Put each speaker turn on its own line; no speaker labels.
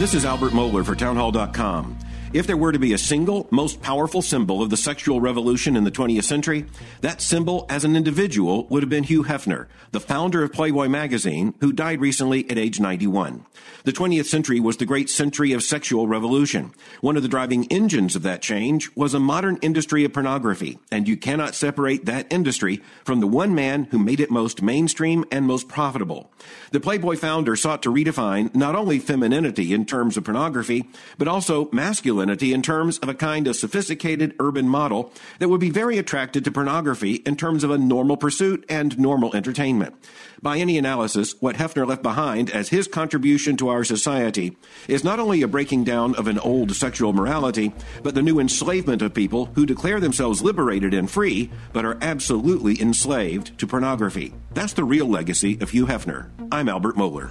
This is Albert Mohler for Townhall.com. If there were to be a single, most powerful symbol of the sexual revolution in the 20th century, that symbol as an individual would have been Hugh Hefner, the founder of Playboy magazine, who died recently at age 91. The 20th century was the great century of sexual revolution. One of the driving engines of that change was a modern industry of pornography, and you cannot separate that industry from the one man who made it most mainstream and most profitable. The Playboy founder sought to redefine not only femininity in terms of pornography, but also masculinity in terms of a kind of sophisticated urban model that would be very attracted to pornography in terms of a normal pursuit and normal entertainment. By any analysis, what Hefner left behind as his contribution to our society is not only a breaking down of an old sexual morality, but the new enslavement of people who declare themselves liberated and free, but are absolutely enslaved to pornography. That's the real legacy of Hugh Hefner. I'm Albert Mohler.